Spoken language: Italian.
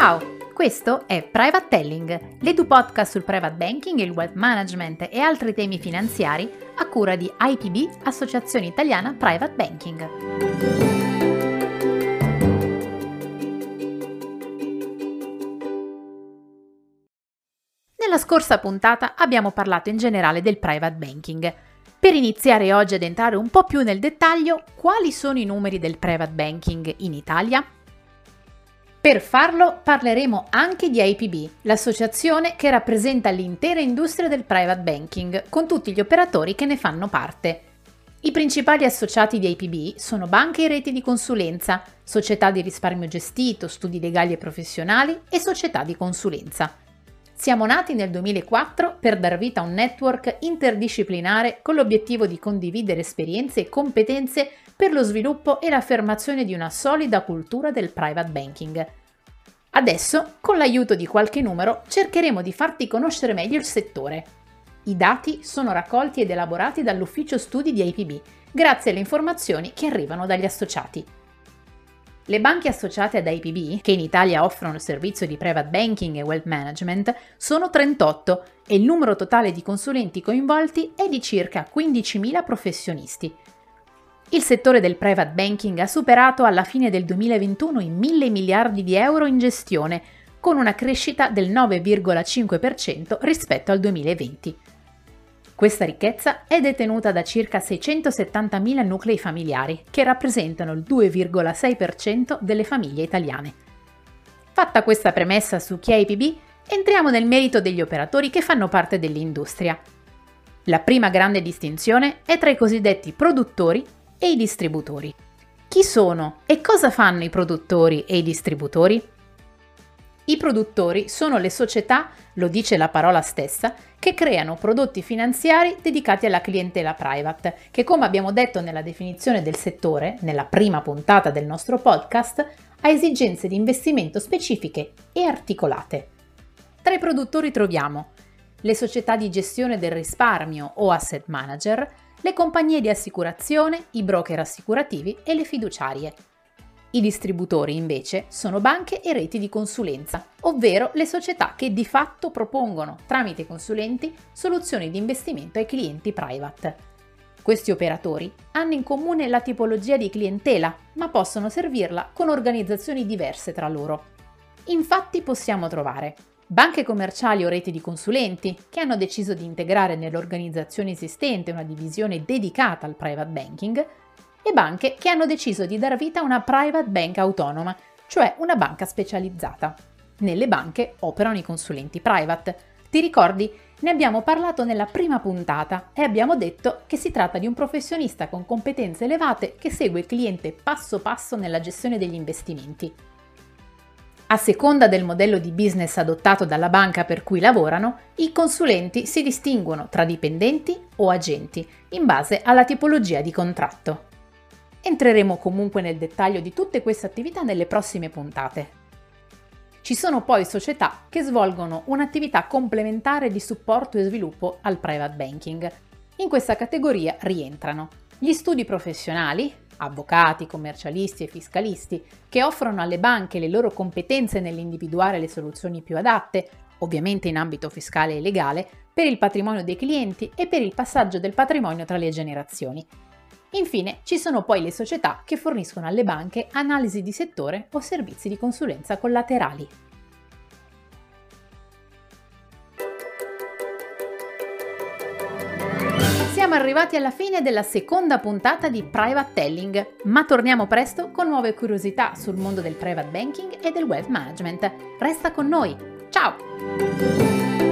Ciao! Questo è Private Telling, l'edu podcast sul private banking, il web management e altri temi finanziari a cura di IPB, Associazione Italiana Private Banking. Nella scorsa puntata abbiamo parlato in generale del private banking. Per iniziare oggi ad entrare un po' più nel dettaglio, quali sono i numeri del private banking in Italia? Per farlo parleremo anche di IPB, l'associazione che rappresenta l'intera industria del private banking, con tutti gli operatori che ne fanno parte. I principali associati di IPB sono banche e reti di consulenza, società di risparmio gestito, studi legali e professionali e società di consulenza. Siamo nati nel 2004 per dar vita a un network interdisciplinare con l'obiettivo di condividere esperienze e competenze per lo sviluppo e l'affermazione di una solida cultura del private banking. Adesso, con l'aiuto di qualche numero, cercheremo di farti conoscere meglio il settore. I dati sono raccolti ed elaborati dall'ufficio studi di IPB, grazie alle informazioni che arrivano dagli associati. Le banche associate ad IPB, che in Italia offrono il servizio di private banking e wealth management, sono 38 e il numero totale di consulenti coinvolti è di circa 15.000 professionisti. Il settore del private banking ha superato alla fine del 2021 i 1.000 miliardi di euro in gestione, con una crescita del 9,5% rispetto al 2020. Questa ricchezza è detenuta da circa 670.000 nuclei familiari, che rappresentano il 2,6% delle famiglie italiane. Fatta questa premessa su chi è IPB, entriamo nel merito degli operatori che fanno parte dell'industria. La prima grande distinzione è tra i cosiddetti produttori e i distributori. Chi sono e cosa fanno i produttori e i distributori? I produttori sono le società, lo dice la parola stessa, che creano prodotti finanziari dedicati alla clientela private, che come abbiamo detto nella definizione del settore, nella prima puntata del nostro podcast, ha esigenze di investimento specifiche e articolate. Tra i produttori troviamo le società di gestione del risparmio o asset manager, le compagnie di assicurazione, i broker assicurativi e le fiduciarie. I distributori invece sono banche e reti di consulenza, ovvero le società che di fatto propongono, tramite consulenti, soluzioni di investimento ai clienti private. Questi operatori hanno in comune la tipologia di clientela, ma possono servirla con organizzazioni diverse tra loro. Infatti possiamo trovare banche commerciali o reti di consulenti che hanno deciso di integrare nell'organizzazione esistente una divisione dedicata al private banking e banche che hanno deciso di dar vita a una private bank autonoma, cioè una banca specializzata. Nelle banche operano i consulenti private. Ti ricordi? Ne abbiamo parlato nella prima puntata e abbiamo detto che si tratta di un professionista con competenze elevate che segue il cliente passo passo nella gestione degli investimenti. A seconda del modello di business adottato dalla banca per cui lavorano, i consulenti si distinguono tra dipendenti o agenti in base alla tipologia di contratto. Entreremo comunque nel dettaglio di tutte queste attività nelle prossime puntate. Ci sono poi società che svolgono un'attività complementare di supporto e sviluppo al private banking. In questa categoria rientrano gli studi professionali, avvocati, commercialisti e fiscalisti, che offrono alle banche le loro competenze nell'individuare le soluzioni più adatte, ovviamente in ambito fiscale e legale, per il patrimonio dei clienti e per il passaggio del patrimonio tra le generazioni, Infine ci sono poi le società che forniscono alle banche analisi di settore o servizi di consulenza collaterali. Siamo arrivati alla fine della seconda puntata di Private Telling, ma torniamo presto con nuove curiosità sul mondo del private banking e del wealth management. Resta con noi! Ciao!